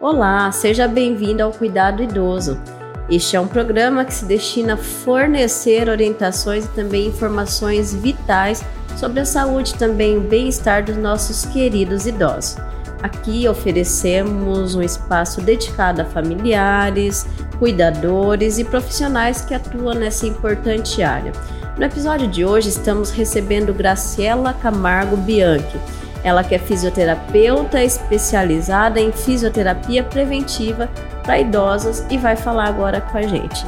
Olá, seja bem-vindo ao Cuidado Idoso. Este é um programa que se destina a fornecer orientações e também informações vitais sobre a saúde e também o bem-estar dos nossos queridos idosos. Aqui oferecemos um espaço dedicado a familiares, cuidadores e profissionais que atuam nessa importante área. No episódio de hoje estamos recebendo Graciela Camargo Bianchi. Ela que é fisioterapeuta especializada em fisioterapia preventiva para idosos e vai falar agora com a gente.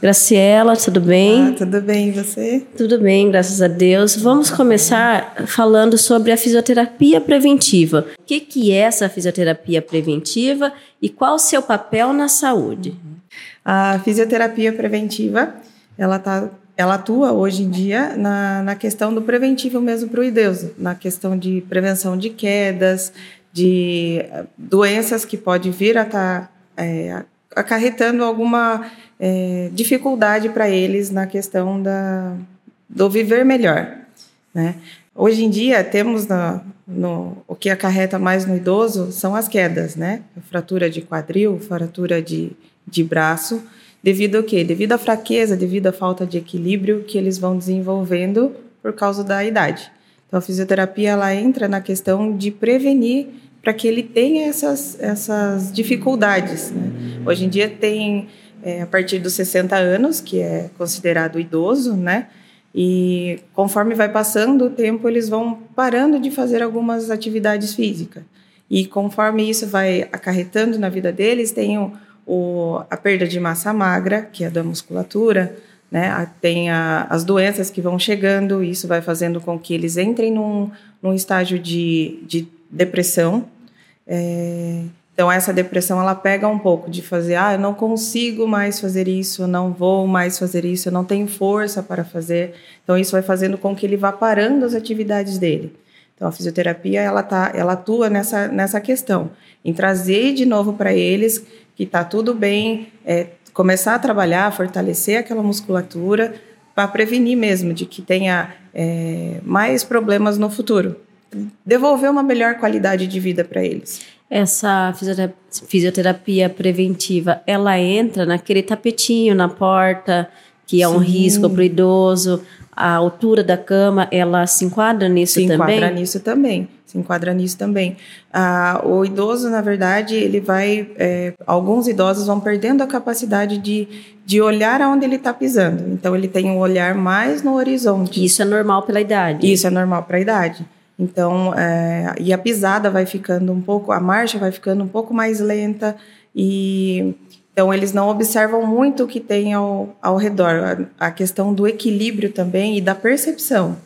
Graciela, tudo bem? Ah, tudo bem, e você? Tudo bem, graças a Deus. Vamos começar falando sobre a fisioterapia preventiva. O que, que é essa fisioterapia preventiva e qual o seu papel na saúde? A fisioterapia preventiva, ela, tá, ela atua hoje em dia na, na questão do preventivo mesmo para o idoso, na questão de prevenção de quedas, de doenças que pode vir a estar tá, é, acarretando alguma é, dificuldade para eles na questão da, do viver melhor. Né? Hoje em dia, temos no, no, o que acarreta mais no idoso são as quedas, né? Fratura de quadril, fratura de, de braço, devido ao quê? Devido à fraqueza, devido à falta de equilíbrio que eles vão desenvolvendo por causa da idade. Então, a fisioterapia ela entra na questão de prevenir para que ele tenha essas, essas dificuldades. Né? Hoje em dia tem é, a partir dos 60 anos, que é considerado idoso, né? E conforme vai passando o tempo, eles vão parando de fazer algumas atividades físicas. E conforme isso vai acarretando na vida deles, tem o, o, a perda de massa magra, que é da musculatura, né? Tem a, as doenças que vão chegando, isso vai fazendo com que eles entrem num, num estágio de, de depressão. É, então essa depressão ela pega um pouco de fazer, ah, eu não consigo mais fazer isso, eu não vou mais fazer isso, eu não tenho força para fazer. Então isso vai fazendo com que ele vá parando as atividades dele. Então a fisioterapia ela tá, ela atua nessa nessa questão, em trazer de novo para eles que está tudo bem, é, começar a trabalhar, fortalecer aquela musculatura para prevenir mesmo de que tenha é, mais problemas no futuro, devolver uma melhor qualidade de vida para eles essa fisioterapia preventiva, ela entra naquele tapetinho na porta, que é Sim. um risco para o idoso, a altura da cama, ela se enquadra nisso se também? Se enquadra nisso também, se enquadra nisso também. Ah, o idoso, na verdade, ele vai, é, alguns idosos vão perdendo a capacidade de, de olhar aonde ele está pisando, então ele tem um olhar mais no horizonte. Isso é normal pela idade? Isso é normal para a idade. Então, é, e a pisada vai ficando um pouco, a marcha vai ficando um pouco mais lenta e então eles não observam muito o que tem ao, ao redor, a, a questão do equilíbrio também e da percepção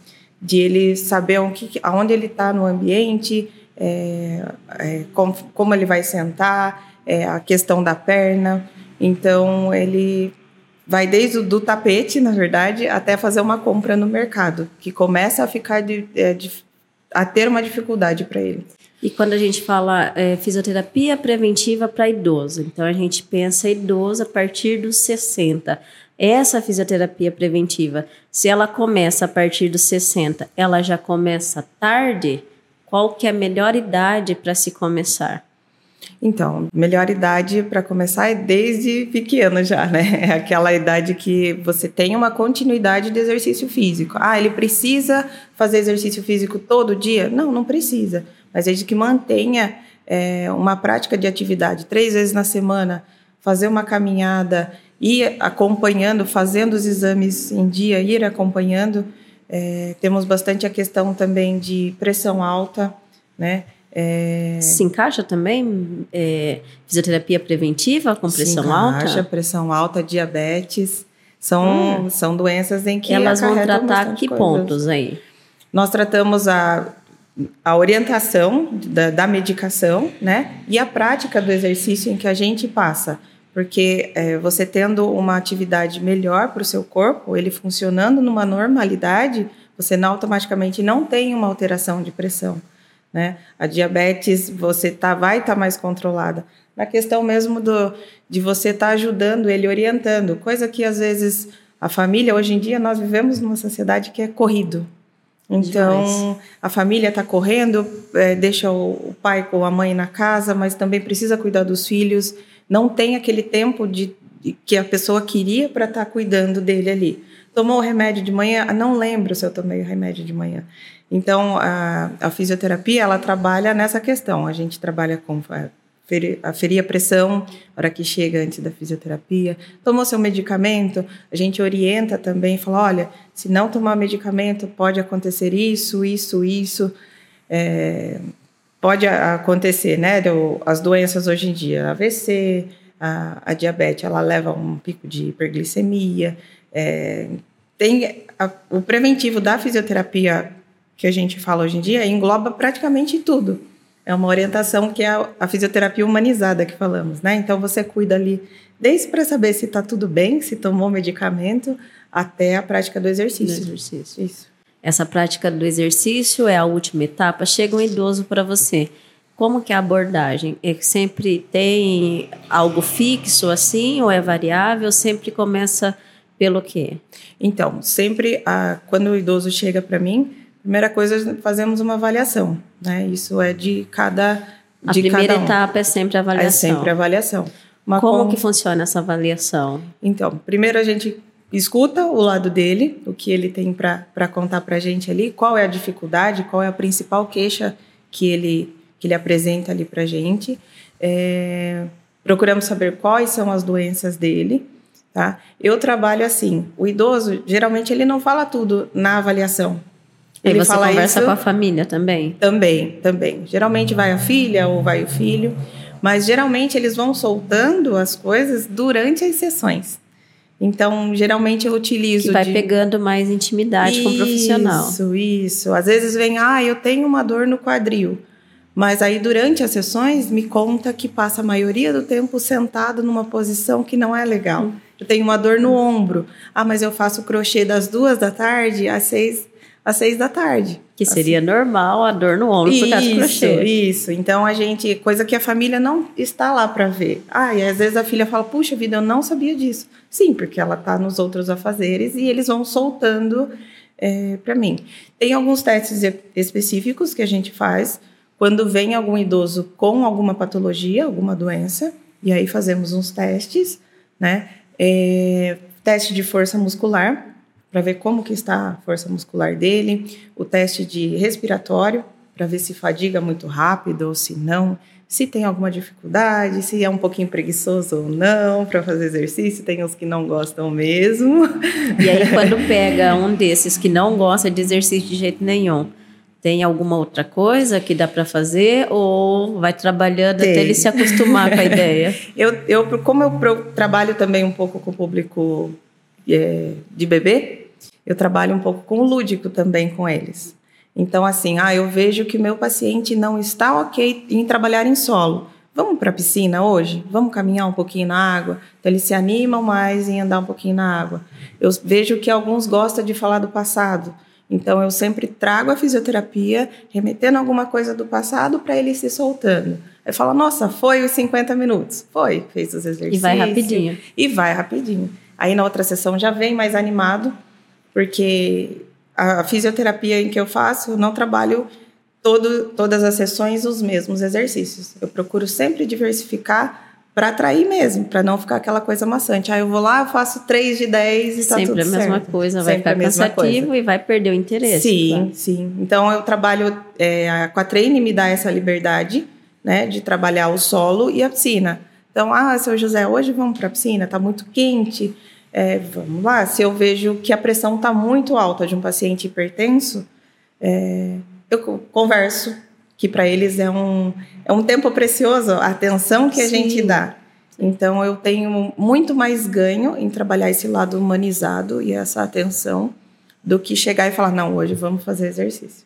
de ele saber onde, aonde ele está no ambiente, é, é, como, como, ele vai sentar, é, a questão da perna. Então ele vai desde o do tapete, na verdade, até fazer uma compra no mercado, que começa a ficar de, é, de, a ter uma dificuldade para ele. E quando a gente fala é, fisioterapia preventiva para idoso, então a gente pensa idoso a partir dos 60. Essa fisioterapia preventiva, se ela começa a partir dos 60, ela já começa tarde? Qual que é a melhor idade para se começar? Então, melhor idade para começar é desde pequeno já, né? É aquela idade que você tem uma continuidade de exercício físico. Ah, ele precisa fazer exercício físico todo dia? Não, não precisa. Mas desde que mantenha é, uma prática de atividade três vezes na semana, fazer uma caminhada, ir acompanhando, fazendo os exames em dia, ir acompanhando. É, temos bastante a questão também de pressão alta, né? É... Se encaixa também é, fisioterapia preventiva com pressão Se encaixa, alta? pressão alta, diabetes. São, hum. são doenças em que elas vão tratar que coisas. pontos aí? Nós tratamos a, a orientação da, da, medicação, né? E a prática do exercício em que a gente passa. Porque é, você tendo uma atividade melhor para o seu corpo, ele funcionando numa normalidade, você não, automaticamente não tem uma alteração de pressão. Né? A diabetes você tá, vai estar tá mais controlada. Na questão mesmo do, de você estar tá ajudando ele, orientando, coisa que às vezes a família, hoje em dia, nós vivemos numa sociedade que é corrido. Então, a família está correndo, é, deixa o, o pai ou a mãe na casa, mas também precisa cuidar dos filhos. Não tem aquele tempo de, de que a pessoa queria para estar cuidando dele ali. Tomou o remédio de manhã? Ah, Não lembro se eu tomei o remédio de manhã. Então, a, a fisioterapia, ela trabalha nessa questão. A gente trabalha com aferir a pressão, hora que chega antes da fisioterapia. Tomou seu medicamento, a gente orienta também, fala, olha, se não tomar medicamento, pode acontecer isso, isso, isso. É, pode acontecer, né? do- as doenças hoje em dia, AVC, a, a diabetes, ela leva a um pico de hiperglicemia. é, tem a- o preventivo da fisioterapia que a gente fala hoje em dia engloba praticamente tudo. É uma orientação que é a, a fisioterapia humanizada que falamos, né? Então você cuida ali desde para saber se está tudo bem, se tomou medicamento, até a prática do Do exercício. exercício. Isso. Essa prática do exercício é a última etapa. Chega um idoso para você. Como que é a abordagem? É que sempre tem algo fixo assim ou é variável? Sempre começa pelo quê? Então, sempre a, quando o idoso chega para mim, primeira coisa fazemos uma avaliação, né? Isso é de cada A de primeira cada um. etapa é sempre a avaliação. É sempre avaliação. Uma Como com- que funciona essa avaliação? Então, primeiro a gente escuta o lado dele, o que ele tem para contar para a gente ali, qual é a dificuldade, qual é a principal queixa que ele, que ele apresenta ali para a gente. É, procuramos saber quais são as doenças dele. Tá? Eu trabalho assim, o idoso, geralmente ele não fala tudo na avaliação. Ele você fala conversa isso- com a família também? também, também. Geralmente vai a filha ou vai o filho, mas geralmente eles vão soltando as coisas durante as sessões. Então, geralmente eu utilizo Que vai de... pegando mais intimidade com o profissional. Isso, isso. Às vezes vem, ah, eu tenho uma dor no quadril. Mas aí, durante as sessões, me conta que passa a maioria do tempo sentado numa posição que não é legal. Hum. Eu tenho uma dor no ombro. Ah, mas eu faço crochê das duas da tarde às seis, às seis da tarde. Que seria normal a dor no ombro por causa do Isso, crochê. isso. Então a gente, coisa que a família não está lá para ver. Ah, e às vezes a filha fala: "Puxa vida, eu não sabia disso". Sim, porque ela está nos outros afazeres e eles vão soltando para mim. Tem alguns testes específicos que a gente faz quando vem algum idoso com alguma patologia, alguma doença, e aí fazemos uns testes, né? É, teste de força muscular para ver como que está a força muscular dele, o teste de respiratório para ver se fadiga muito rápido ou se não, se tem alguma dificuldade, se é um pouquinho preguiçoso ou não para fazer exercício, tem uns que não gostam mesmo. E aí, quando pega um desses que não gosta de exercício de jeito nenhum, tem alguma outra coisa que dá para fazer ou vai trabalhando Tem. até ele se acostumar com a ideia? Eu, eu como eu trabalho também um pouco com o público é, de bebê, eu trabalho um pouco com o lúdico também com eles. Então, assim, ah, eu vejo que o meu paciente não está ok em trabalhar em solo. Vamos para a piscina hoje? Vamos caminhar um pouquinho na água? Então, eles se animam mais em andar um pouquinho na água. Eu vejo que alguns gostam de falar do passado. Então, eu sempre trago a fisioterapia, remetendo alguma coisa do passado para ele se soltando. Aí fala, nossa, foi os 50 minutos. Foi, fez os exercícios. E vai rapidinho. E vai rapidinho. Aí na outra sessão já vem mais animado, porque a fisioterapia em que eu faço, eu não trabalho todo, todas as sessões os mesmos exercícios. Eu procuro sempre diversificar para atrair mesmo, para não ficar aquela coisa maçante. Aí eu vou lá, eu faço 3 de 10 e tá Sempre tudo a mesma certo. coisa, vai Sempre ficar cansativo coisa. e vai perder o interesse. Sim, claro. sim. Então eu trabalho é, a treine me dá essa liberdade, né, de trabalhar o solo e a piscina. Então, ah, seu José, hoje vamos para a piscina, tá muito quente, é, vamos lá. Se eu vejo que a pressão tá muito alta de um paciente hipertenso, é, eu co- converso que para eles é um é um tempo precioso, a atenção que a Sim. gente dá. Então eu tenho muito mais ganho em trabalhar esse lado humanizado e essa atenção do que chegar e falar não, hoje vamos fazer exercício.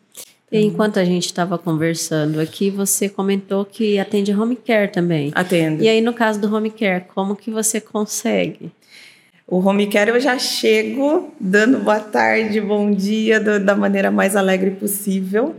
E enquanto a gente estava conversando aqui, você comentou que atende home care também. Atendo. E aí, no caso do home care, como que você consegue? O home care eu já chego dando boa tarde, bom dia, do- da maneira mais alegre possível,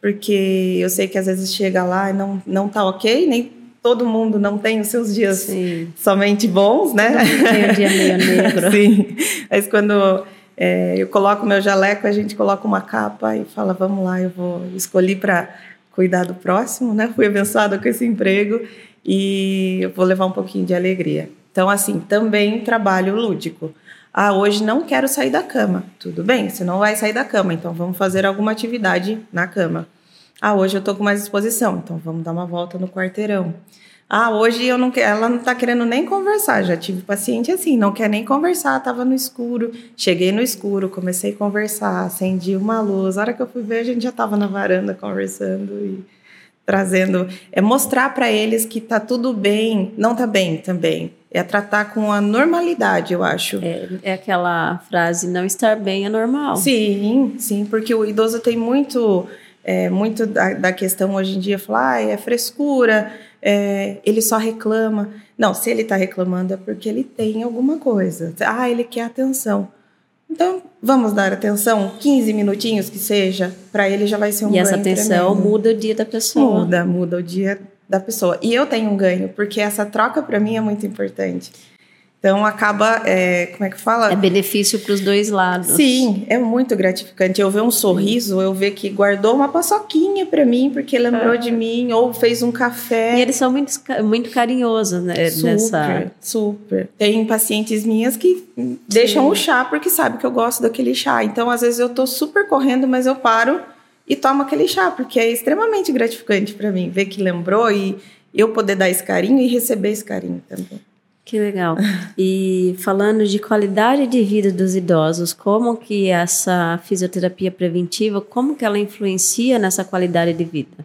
porque eu sei que às vezes chega lá e não, não tá ok, nem todo mundo não tem os seus dias Sim. somente bons, né? Tem o dia meio negro. Sim, mas quando é, eu coloco meu jaleco, a gente coloca uma capa e fala, vamos lá, eu vou escolhi para cuidar do próximo, né? Fui abençoada com esse emprego e eu vou levar um pouquinho de alegria. Então, assim, também trabalho lúdico. Ah, hoje não quero sair da cama. Tudo bem, você não vai sair da cama, então vamos fazer alguma atividade na cama. Ah, hoje eu tô com mais disposição, então vamos dar uma volta no quarteirão. Ah, hoje eu não quero, ela não tá querendo nem conversar. Já tive paciente assim, não quer nem conversar, tava no escuro. Cheguei no escuro, comecei a conversar, acendi uma luz. A hora que eu fui ver, a gente já tava na varanda conversando e trazendo, é mostrar para eles que tá tudo bem, não tá bem também. É tratar com a normalidade, eu acho. É, é aquela frase, não estar bem é normal. Sim, sim, porque o idoso tem muito, é, muito da, da questão hoje em dia, falar, ah, é frescura, é, ele só reclama. Não, se ele está reclamando é porque ele tem alguma coisa. Ah, ele quer atenção. Então, vamos dar atenção, 15 minutinhos que seja, para ele já vai ser um e. E essa atenção tremendo. muda o dia da pessoa. Muda, muda o dia da pessoa. E eu tenho um ganho, porque essa troca para mim é muito importante. Então acaba, é, como é que fala? É benefício para os dois lados. Sim, é muito gratificante. Eu ver um sorriso, eu ver que guardou uma paçoquinha para mim porque lembrou de mim ou fez um café. E eles são muito, muito carinhosos, né? Super, nessa... super. Tem pacientes minhas que deixam Sim. o chá porque sabe que eu gosto daquele chá. Então às vezes eu tô super correndo, mas eu paro e tomo aquele chá porque é extremamente gratificante para mim ver que lembrou e eu poder dar esse carinho e receber esse carinho também. Que legal. E falando de qualidade de vida dos idosos, como que essa fisioterapia preventiva, como que ela influencia nessa qualidade de vida?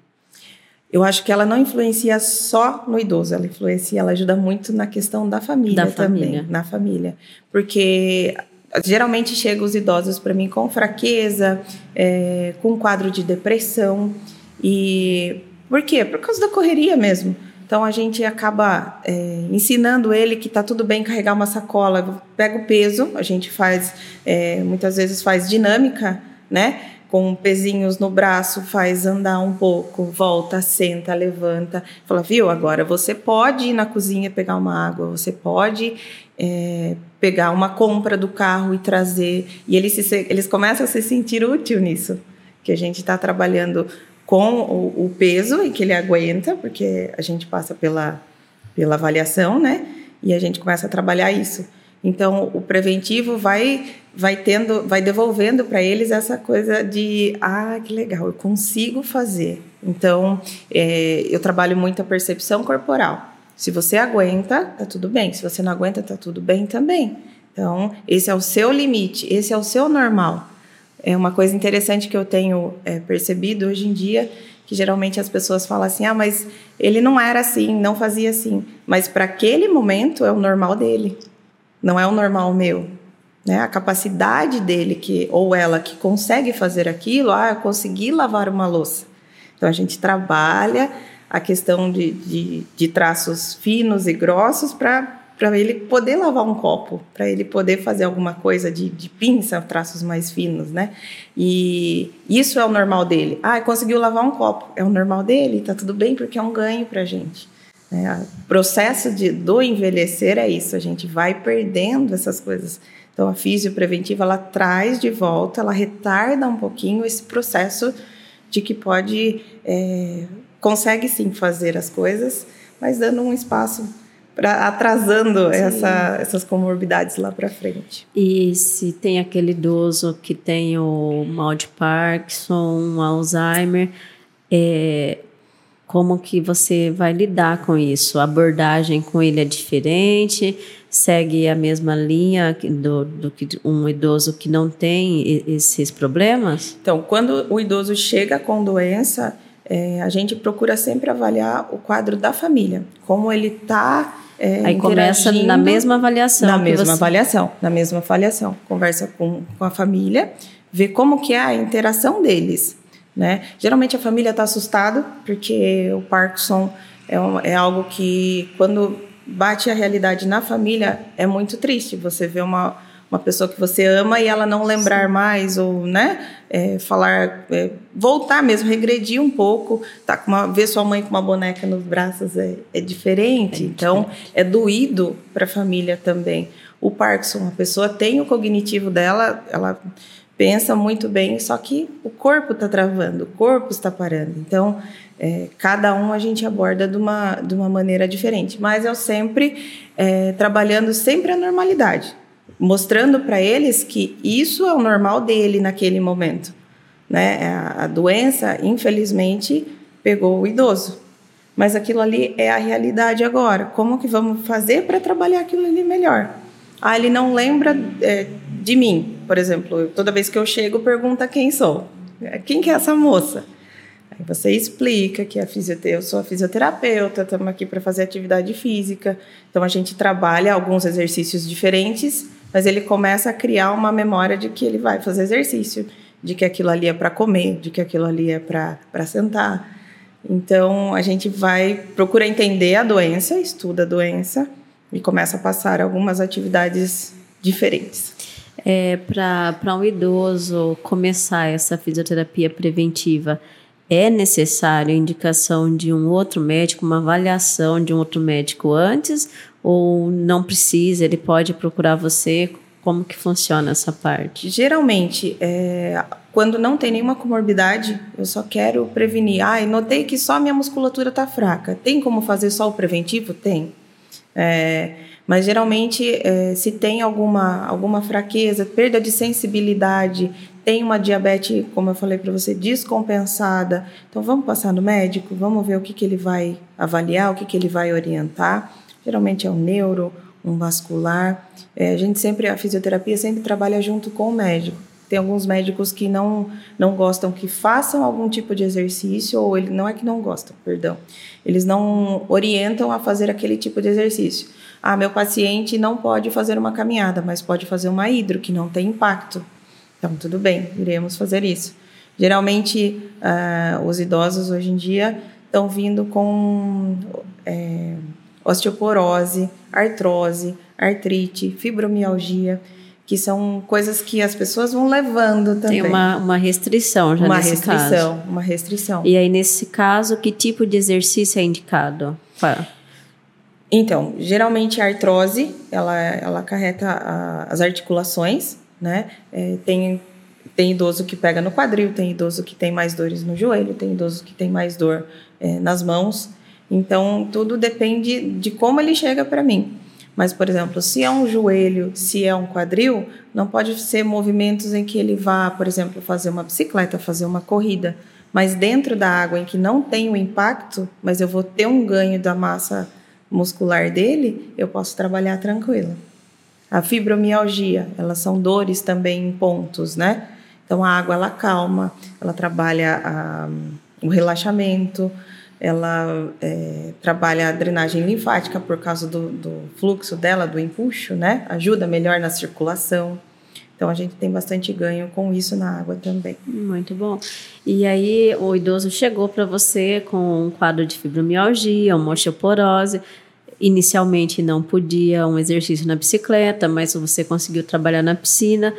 Eu acho que ela não influencia só no idoso, ela influencia, ela ajuda muito na questão da família da também, família. na família. Porque geralmente chegam os idosos para mim com fraqueza, é, com quadro de depressão. E por quê? Por causa da correria mesmo. Então a gente acaba é, ensinando ele que está tudo bem carregar uma sacola, pega o peso, a gente faz, é, muitas vezes faz dinâmica, né? Com pezinhos no braço, faz andar um pouco, volta, senta, levanta. Fala, viu? Agora você pode ir na cozinha pegar uma água, você pode é, pegar uma compra do carro e trazer. E eles, se, eles começam a se sentir útil nisso, que a gente está trabalhando com o, o peso e que ele aguenta, porque a gente passa pela, pela avaliação, né? E a gente começa a trabalhar isso. Então, o preventivo vai vai tendo, vai devolvendo para eles essa coisa de ah, que legal, eu consigo fazer. Então, é, eu trabalho muito a percepção corporal. Se você aguenta, tá tudo bem. Se você não aguenta, tá tudo bem também. Então, esse é o seu limite, esse é o seu normal. É uma coisa interessante que eu tenho é, percebido hoje em dia, que geralmente as pessoas falam assim: ah, mas ele não era assim, não fazia assim. Mas para aquele momento é o normal dele, não é o normal meu. Né? A capacidade dele, que ou ela que consegue fazer aquilo, ah, eu consegui lavar uma louça. Então a gente trabalha a questão de, de, de traços finos e grossos para ele poder lavar um copo, para ele poder fazer alguma coisa de, de, pinça, traços mais finos, né? E isso é o normal dele. Ah, conseguiu lavar um copo, é o normal dele, tá tudo bem, porque é um ganho para a gente. É, o processo de, do envelhecer é isso, a gente vai perdendo essas coisas. Então, a fisiopreventiva, ela traz de volta, ela retarda um pouquinho esse processo de que pode, é, consegue sim fazer as coisas, mas dando um espaço para atrasando essa, essas comorbidades lá para frente. E se tem aquele idoso que tem o mal de Parkinson, Alzheimer, é, como que você vai lidar com isso? A abordagem com ele é diferente? Segue a mesma linha do, do que um idoso que não tem esses problemas? Então, quando o idoso chega com doença, é, a gente procura sempre avaliar o quadro da família, como ele está é, Aí começa na mesma avaliação. Na mesma você... avaliação, na mesma avaliação. Conversa com, com a família, vê como que é a interação deles. Né? Geralmente a família está assustada, porque o Parkinson é, um, é algo que, quando bate a realidade na família, é muito triste. Você vê uma, uma pessoa que você ama e ela não lembrar Sim. mais, ou, né? é, falar, é, voltar mesmo, regredir um pouco, tá com uma, ver sua mãe com uma boneca nos braços é, é diferente, é então é doído para a família também. O Parkinson, a pessoa tem o cognitivo dela, ela pensa muito bem, só que o corpo está travando, o corpo está parando. Então, é, cada um a gente aborda de uma, de uma maneira diferente, mas eu sempre é, trabalhando sempre a normalidade mostrando para eles que isso é o normal dele naquele momento. Né? A, a doença, infelizmente, pegou o idoso. Mas aquilo ali é a realidade agora. Como que vamos fazer para trabalhar aquilo ali melhor? Ah, ele não lembra é, de mim, por exemplo. Toda vez que eu chego, pergunta quem sou. Quem que é essa moça? Aí você explica que a fisioterapeuta, eu sou a fisioterapeuta, estamos aqui para fazer atividade física. Então a gente trabalha alguns exercícios diferentes mas ele começa a criar uma memória de que ele vai fazer exercício, de que aquilo ali é para comer, de que aquilo ali é para sentar. Então a gente vai procura entender a doença, estuda a doença e começa a passar algumas atividades diferentes. É, para um idoso começar essa fisioterapia preventiva, é necessário a indicação de um outro médico, uma avaliação de um outro médico antes, ou não precisa, ele pode procurar você? Como que funciona essa parte? Geralmente, é, quando não tem nenhuma comorbidade, eu só quero prevenir. Ah, notei que só minha musculatura está fraca. Tem como fazer só o preventivo? Tem. É, mas geralmente, é, se tem alguma, alguma fraqueza, perda de sensibilidade, tem uma diabetes, como eu falei para você, descompensada, então vamos passar no médico, vamos ver o que, que ele vai avaliar, o que, que ele vai orientar. Geralmente é um neuro, um vascular. É, a gente sempre, a fisioterapia sempre trabalha junto com o médico. Tem alguns médicos que não, não gostam que façam algum tipo de exercício, ou ele não é que não gostam, perdão. Eles não orientam a fazer aquele tipo de exercício. Ah, meu paciente não pode fazer uma caminhada, mas pode fazer uma hidro, que não tem impacto. Então, tudo bem, iremos fazer isso. Geralmente, uh, os idosos hoje em dia estão vindo com é, osteoporose, artrose, artrite, fibromialgia, que são coisas que as pessoas vão levando também. Tem uma, uma restrição já uma nesse restrição, caso. Uma restrição. E aí, nesse caso, que tipo de exercício é indicado? Então, geralmente a artrose, ela, ela acarreta a, as articulações, né? É, tem, tem idoso que pega no quadril, tem idoso que tem mais dores no joelho, tem idoso que tem mais dor é, nas mãos. Então, tudo depende de como ele chega para mim. Mas, por exemplo, se é um joelho, se é um quadril, não pode ser movimentos em que ele vá, por exemplo, fazer uma bicicleta, fazer uma corrida. Mas dentro da água em que não tem o impacto, mas eu vou ter um ganho da massa muscular dele, eu posso trabalhar tranquila. A fibromialgia, elas são dores também em pontos, né? Então a água ela calma, ela trabalha a, o relaxamento, ela é, trabalha a drenagem linfática por causa do, do, fluxo dela, do empuxo, né? Ajuda melhor na circulação. Então a gente tem bastante ganho com isso na água também. Muito bom. E aí o idoso chegou para você com um quadro de fibromialgia, uma osteoporose. Inicialmente não podia um exercício na bicicleta, mas você conseguiu trabalhar na piscina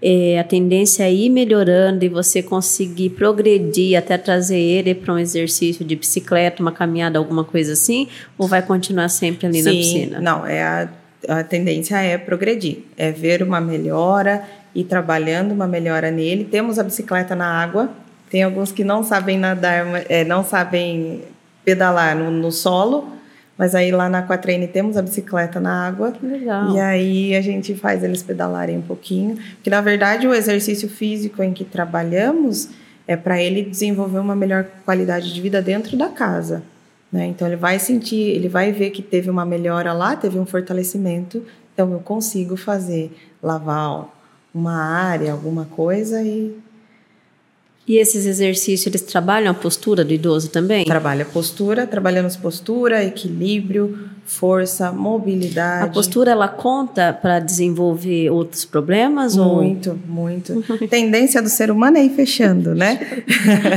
é, a tendência é ir melhorando e você conseguir progredir até trazer ele para um exercício de bicicleta, uma caminhada, alguma coisa assim? Ou vai continuar sempre ali Sim, na piscina? Não, é a, a tendência é progredir, é ver uma melhora e trabalhando uma melhora nele. Temos a bicicleta na água, tem alguns que não sabem nadar, é, não sabem pedalar no, no solo, mas aí lá na Quatraine temos a bicicleta na água. Legal. E aí a gente faz eles pedalarem um pouquinho. Que na verdade o exercício físico em que trabalhamos é para ele desenvolver uma melhor qualidade de vida dentro da casa. Né? Então ele vai sentir, ele vai ver que teve uma melhora lá, teve um fortalecimento. Então eu consigo fazer lavar uma área, alguma coisa e E esses exercícios, eles trabalham a postura do idoso também? Trabalha a postura, trabalhamos postura, equilíbrio, força, mobilidade. A postura, ela conta para desenvolver outros problemas? Muito, ou... muito. Tendência do ser humano é ir fechando, né?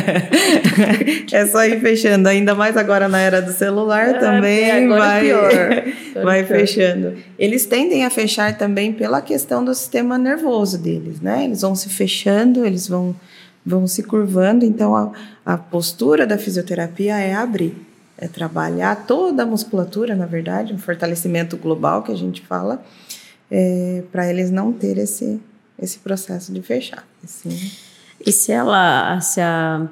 é só ir fechando, ainda mais agora na era do celular é, também vai, pior. vai pior. fechando. Eles tendem a fechar também pela questão do sistema nervoso deles, né? Eles vão se fechando, eles vão vão se curvando. Então, a, a postura da fisioterapia é abrir, é trabalhar toda a musculatura, na verdade, um fortalecimento global que a gente fala, é, para eles não ter esse, esse processo de fechar. Assim. E se ela, se a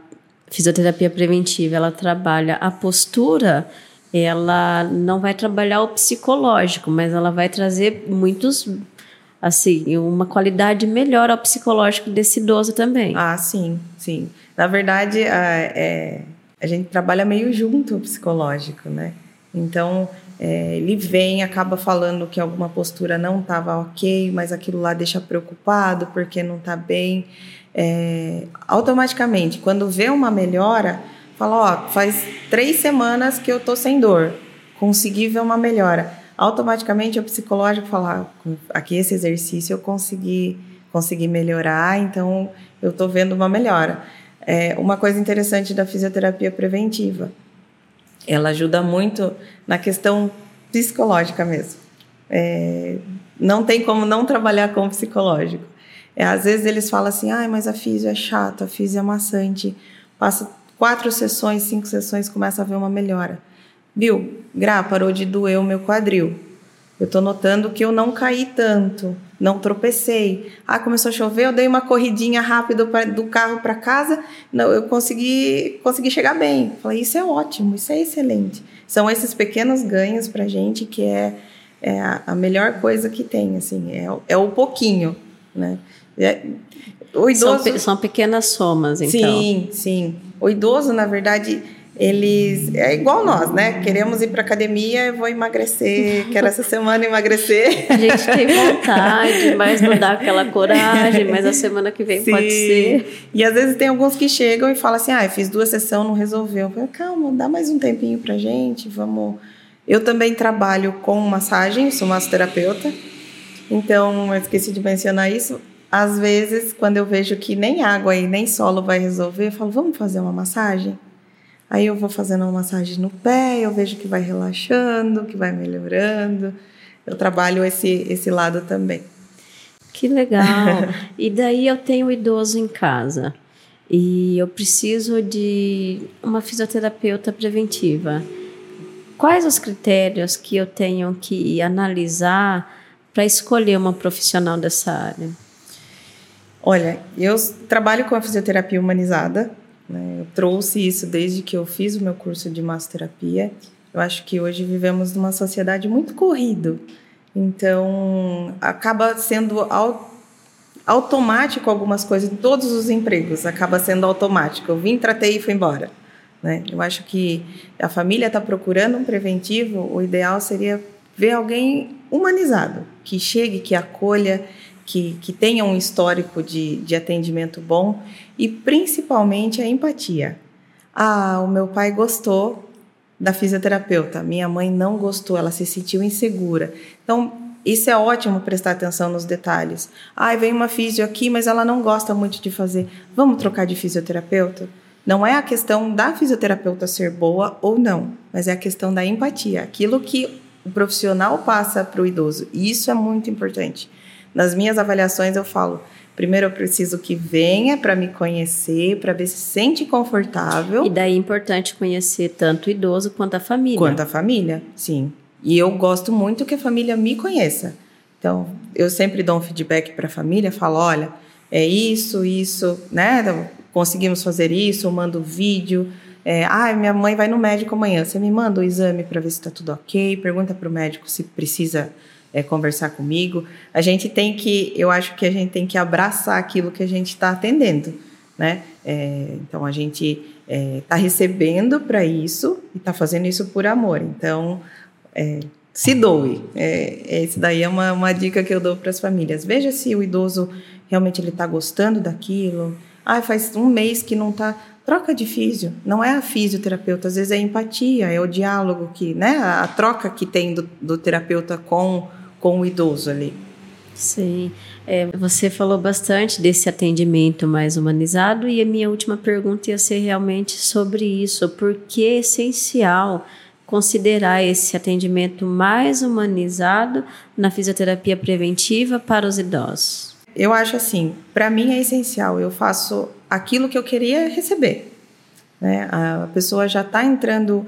fisioterapia preventiva, ela trabalha a postura, ela não vai trabalhar o psicológico, mas ela vai trazer muitos assim, uma qualidade melhor ao psicológico desse idoso também. Ah, sim, sim. Na verdade, a, é, a gente trabalha meio junto o psicológico, né? Então, é, ele vem, acaba falando que alguma postura não estava ok, mas aquilo lá deixa preocupado porque não está bem. É, automaticamente, quando vê uma melhora, fala: Ó, faz três semanas que eu tô sem dor, consegui ver uma melhora automaticamente o psicológico fala, ah, aqui esse exercício eu consegui, consegui melhorar, então eu estou vendo uma melhora. É, uma coisa interessante da fisioterapia preventiva, ela ajuda muito na questão psicológica mesmo. É, não tem como não trabalhar com o psicológico. É, às vezes eles falam assim, ah, mas a físio é chata, a físio é maçante. Passa quatro sessões, cinco sessões, começa a ver uma melhora. Viu, Gra, parou de doer o meu quadril. Eu estou notando que eu não caí tanto, não tropecei. Ah, começou a chover, eu dei uma corridinha rápida do carro para casa, não, eu consegui, consegui chegar bem. Falei, isso é ótimo, isso é excelente. São esses pequenos ganhos para gente que é, é a, melhor coisa que tem, assim, é, é o pouquinho, né? É, o idoso... São, são pequenas somas, então. Sim, sim. O idoso, na verdade eles é igual nós, né? Queremos ir para academia, eu vou emagrecer, quero essa semana emagrecer. A gente tem vontade, mas não dá aquela coragem, mas a semana que vem Sim. pode ser. E às vezes tem alguns que chegam e falam assim: "Ah, eu fiz duas sessões, não resolveu". Eu falo, "Calma, dá mais um tempinho pra gente, vamos". Eu também trabalho com massagem, sou massoterapeuta. Então, eu esqueci de mencionar isso. Às vezes, quando eu vejo que nem água e nem solo vai resolver, eu falo: "Vamos fazer uma massagem?" Aí eu vou fazendo uma massagem no pé, eu vejo que vai relaxando, que vai melhorando. Eu trabalho esse, esse lado também. Que legal. e daí eu tenho um idoso em casa e eu preciso de uma fisioterapeuta preventiva. Quais os critérios que eu tenho que analisar para escolher uma profissional dessa área? Olha, eu trabalho com a fisioterapia humanizada, né? Eu trouxe isso desde que eu fiz o meu curso de massoterapia. Eu acho que hoje vivemos numa sociedade muito corrido, então acaba sendo automático algumas coisas, todos os empregos acaba sendo automático. Eu vim, tratei e fui embora. Né? Eu acho que a família está procurando um preventivo, o ideal seria ver alguém humanizado, que chegue, que acolha, que, que tenha um histórico de, de atendimento bom e principalmente a empatia. Ah, o meu pai gostou da fisioterapeuta, minha mãe não gostou, ela se sentiu insegura. Então, isso é ótimo prestar atenção nos detalhes. Ah, vem uma fisio aqui, mas ela não gosta muito de fazer. Vamos trocar de fisioterapeuta? Não é a questão da fisioterapeuta ser boa ou não, mas é a questão da empatia, aquilo que o profissional passa para o idoso. E isso é muito importante. Nas minhas avaliações eu falo, primeiro eu preciso que venha para me conhecer, para ver se sente confortável. E daí é importante conhecer tanto o idoso quanto a família. Quanto a família, sim. E eu gosto muito que a família me conheça. Então, eu sempre dou um feedback para a família, falo, olha, é isso, isso, né? Conseguimos fazer isso, eu mando vídeo. É, ah, minha mãe vai no médico amanhã. Você me manda o exame para ver se está tudo ok. Pergunta para o médico se precisa é, conversar comigo. A gente tem que, eu acho que a gente tem que abraçar aquilo que a gente está atendendo, né? É, então a gente está é, recebendo para isso e está fazendo isso por amor. Então é, se doe. É, esse daí é uma, uma dica que eu dou para as famílias. Veja se o idoso realmente ele está gostando daquilo. Ah, faz um mês que não tá. Troca de físio. Não é a fisioterapeuta, às vezes é a empatia, é o diálogo que, né? A, a troca que tem do, do terapeuta com, com o idoso ali. Sim. É, você falou bastante desse atendimento mais humanizado e a minha última pergunta ia ser realmente sobre isso. Por que é essencial considerar esse atendimento mais humanizado na fisioterapia preventiva para os idosos? Eu acho assim, para mim é essencial. Eu faço aquilo que eu queria receber. Né? A pessoa já está entrando,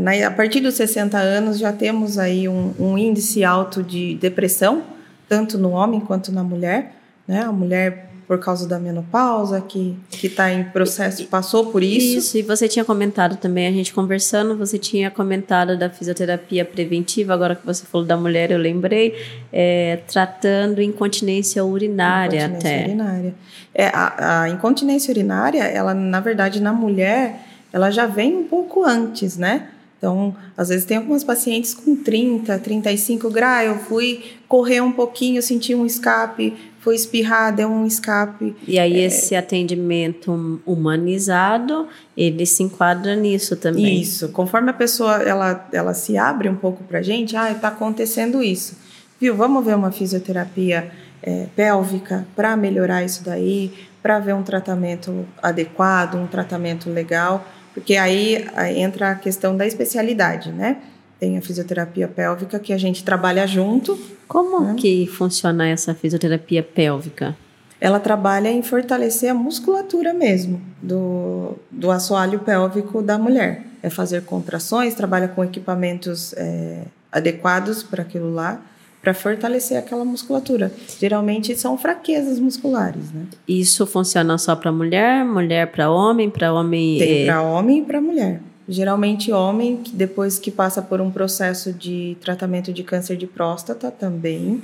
na, a partir dos 60 anos, já temos aí um, um índice alto de depressão tanto no homem quanto na mulher, né? A mulher por causa da menopausa, que está em processo, passou por isso. Isso, e você tinha comentado também, a gente conversando, você tinha comentado da fisioterapia preventiva, agora que você falou da mulher, eu lembrei, é, tratando incontinência urinária incontinência até. Urinária. É, a, a incontinência urinária, ela, na verdade, na mulher, ela já vem um pouco antes, né? Então, às vezes tem algumas pacientes com 30, 35 graus, eu fui correr um pouquinho, senti um escape, foi espirrar, deu um escape. E aí é... esse atendimento humanizado, ele se enquadra nisso também. Isso, conforme a pessoa ela, ela se abre um pouco para a gente, ah, está acontecendo isso. Viu, vamos ver uma fisioterapia é, pélvica para melhorar isso daí, para ver um tratamento adequado, um tratamento legal porque aí, entra a questão da especialidade, né? Tem a fisioterapia pélvica que a gente trabalha junto. Como né? que funciona essa fisioterapia pélvica? Ela trabalha em fortalecer a musculatura mesmo do, do assoalho pélvico da mulher. É fazer contrações, trabalha com equipamentos é, adequados para aquilo lá para fortalecer aquela musculatura. Geralmente são fraquezas musculares, né? Isso funciona só para mulher, mulher para homem, para homem Tem para homem e para mulher. Geralmente homem que depois que passa por um processo de tratamento de câncer de próstata também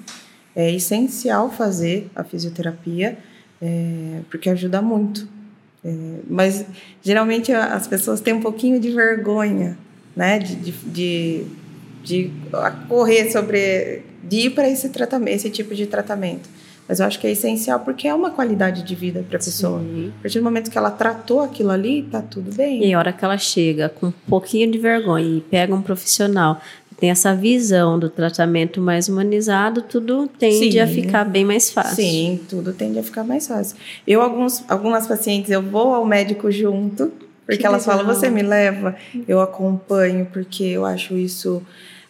é essencial fazer a fisioterapia é, porque ajuda muito. É, mas geralmente as pessoas têm um pouquinho de vergonha, né, de, de, de, de correr sobre de ir para esse tratamento, esse tipo de tratamento. Mas eu acho que é essencial porque é uma qualidade de vida para a pessoa. A partir do momento que ela tratou aquilo ali, tá tudo bem. E a hora que ela chega com um pouquinho de vergonha e pega um profissional que tem essa visão do tratamento mais humanizado, tudo tende Sim. a ficar bem mais fácil. Sim, tudo tende a ficar mais fácil. Eu, alguns, algumas pacientes, eu vou ao médico junto, porque que elas legal. falam, você me leva, eu acompanho, porque eu acho isso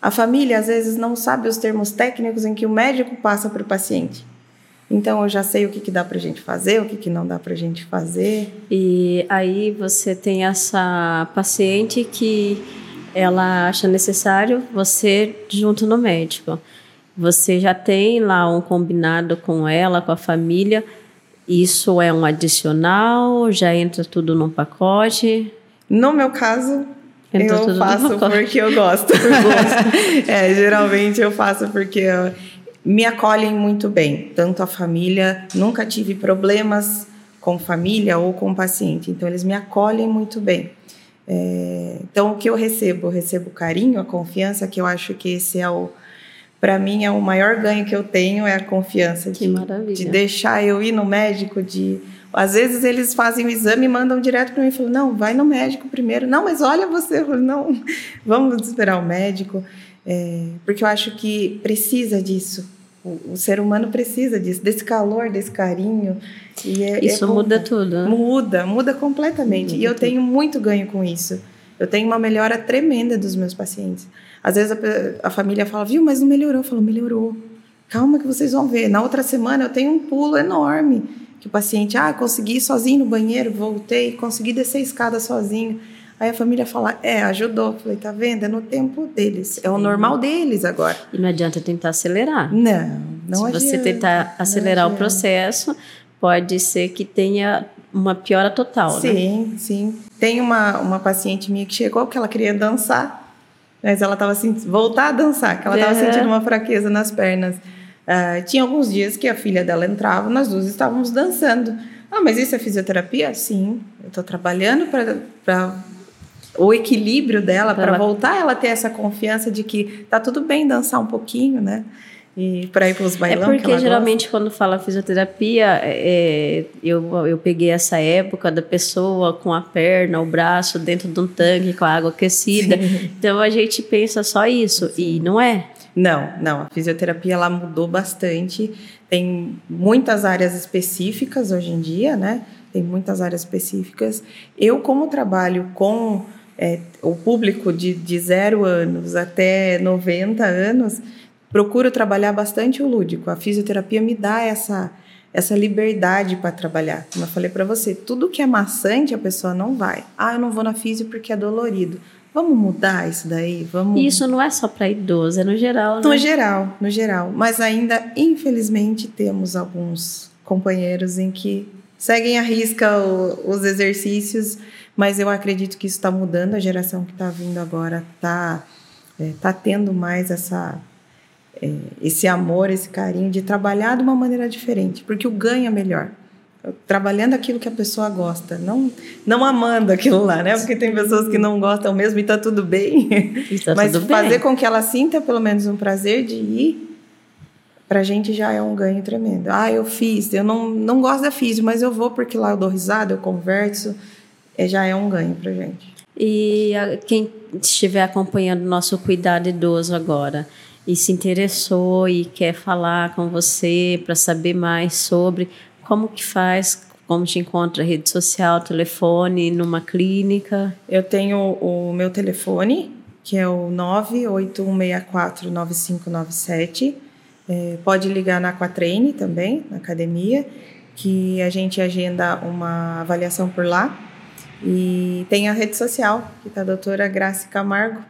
a família às vezes não sabe os termos técnicos em que o médico passa para o paciente. Então eu já sei o que, que dá para a gente fazer, o que, que não dá para a gente fazer. E aí você tem essa paciente que ela acha necessário você junto no médico. Você já tem lá um combinado com ela, com a família. Isso é um adicional? Já entra tudo num pacote? No meu caso, eu faço porque eu gosto. gosto. é, geralmente eu faço porque me acolhem muito bem, tanto a família, nunca tive problemas com família ou com paciente, então eles me acolhem muito bem. É, então o que eu recebo, eu recebo carinho, a confiança, que eu acho que esse é o para mim é o maior ganho que eu tenho é a confiança de, de deixar eu ir no médico, de às vezes eles fazem o exame e mandam direto para mim e falam: não, vai no médico primeiro. Não, mas olha você. Eu falo, não, vamos esperar o médico. É, porque eu acho que precisa disso. O, o, ser humano precisa disso, desse calor, desse carinho. E é, é isso é muda tudo. Né? Muda, muda completamente. Muda e eu tudo. tenho muito ganho com isso. Eu tenho uma melhora tremenda dos meus pacientes. Às vezes a, a família fala, viu, mas não melhorou. Eu falo, melhorou. Calma que vocês vão ver. Na outra semana eu tenho um pulo enorme que o paciente, ah, consegui ir sozinho no banheiro, voltei, consegui descer a escada sozinho. Aí a família fala, é, ajudou. Falei, tá vendo? É no tempo deles. É o normal deles agora. E não adianta tentar acelerar. Não, não Se adianta. você tentar acelerar o processo, pode ser que tenha uma piora total, sim, né? Sim, sim. Tem uma, uma paciente minha que chegou que ela queria dançar, mas ela estava assim, voltar a dançar, que ela estava sentindo uma fraqueza nas pernas. Uh, tinha alguns dias que a filha dela entrava, nós duas estávamos dançando. Ah, mas isso é fisioterapia? Sim, eu estou trabalhando para o equilíbrio dela, para ela... voltar ela ter essa confiança de que tá tudo bem dançar um pouquinho, né? e para ir para os bailão. É porque geralmente gosta. quando fala fisioterapia, é, eu, eu peguei essa época da pessoa com a perna, o braço dentro de um tanque com a água aquecida. Sim. Então a gente pensa só isso Sim. e não é. Não, não. A fisioterapia ela mudou bastante. Tem muitas áreas específicas hoje em dia, né? Tem muitas áreas específicas. Eu, como trabalho com é, o público de, de zero anos até 90 anos, procuro trabalhar bastante o lúdico. A fisioterapia me dá essa essa liberdade para trabalhar. Como eu falei para você, tudo que é maçante a pessoa não vai. Ah, eu não vou na fisio porque é dolorido. Vamos mudar isso daí? Vamos. Isso não é só para idoso, é no geral, né? No geral, no geral. Mas ainda, infelizmente, temos alguns companheiros em que seguem a risca os exercícios, mas eu acredito que isso está mudando. A geração que está vindo agora está é, tá tendo mais essa é, esse amor, esse carinho de trabalhar de uma maneira diferente, porque o ganho é melhor. Trabalhando aquilo que a pessoa gosta, não, não amando aquilo lá, né? Porque tem pessoas que não gostam mesmo e tá tudo bem. Tá Mas tudo fazer bem. com que ela sinta pelo menos um prazer de ir, pra gente já é um ganho tremendo. Ah, eu fiz, eu não, não gosto da física, mas eu vou porque lá eu dou risada, eu converso, já é um ganho pra gente. E a, quem estiver acompanhando o nosso cuidado idoso agora, e se interessou e quer falar com você para saber mais sobre como que faz, como te encontra rede social, telefone, numa clínica? Eu tenho o meu telefone, que é o 981649597. É, pode ligar na Quatraine também, na academia, que a gente agenda uma avaliação por lá. E tem a rede social, que está a doutora Graça Camargo,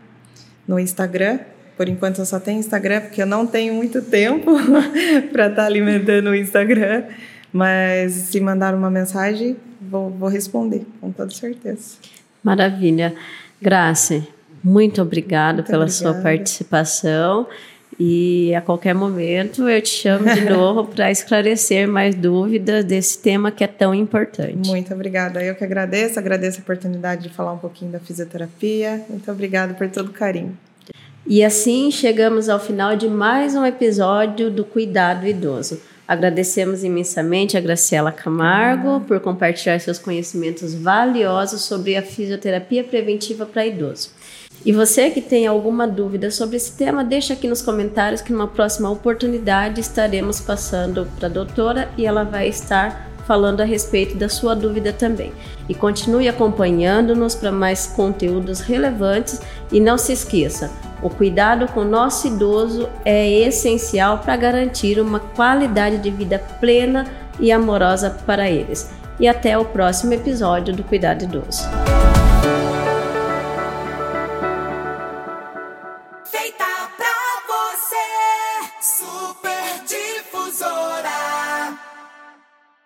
no Instagram, por enquanto eu só tenho Instagram porque eu não tenho muito tempo para estar tá alimentando o Instagram. Mas se mandar uma mensagem, vou, vou responder, com toda certeza. Maravilha. Graça, muito obrigada muito pela obrigada. sua participação. E a qualquer momento eu te chamo de novo para esclarecer mais dúvidas desse tema que é tão importante. Muito obrigada. Eu que agradeço, agradeço a oportunidade de falar um pouquinho da fisioterapia. Muito obrigada por todo o carinho. E assim chegamos ao final de mais um episódio do Cuidado Idoso. Agradecemos imensamente a Graciela Camargo por compartilhar seus conhecimentos valiosos sobre a fisioterapia preventiva para idoso. E você que tem alguma dúvida sobre esse tema, deixa aqui nos comentários que numa próxima oportunidade estaremos passando para a doutora e ela vai estar falando a respeito da sua dúvida também. E continue acompanhando-nos para mais conteúdos relevantes e não se esqueça, o cuidado com o nosso idoso é essencial para garantir uma qualidade de vida plena e amorosa para eles. E até o próximo episódio do Cuidado Idoso.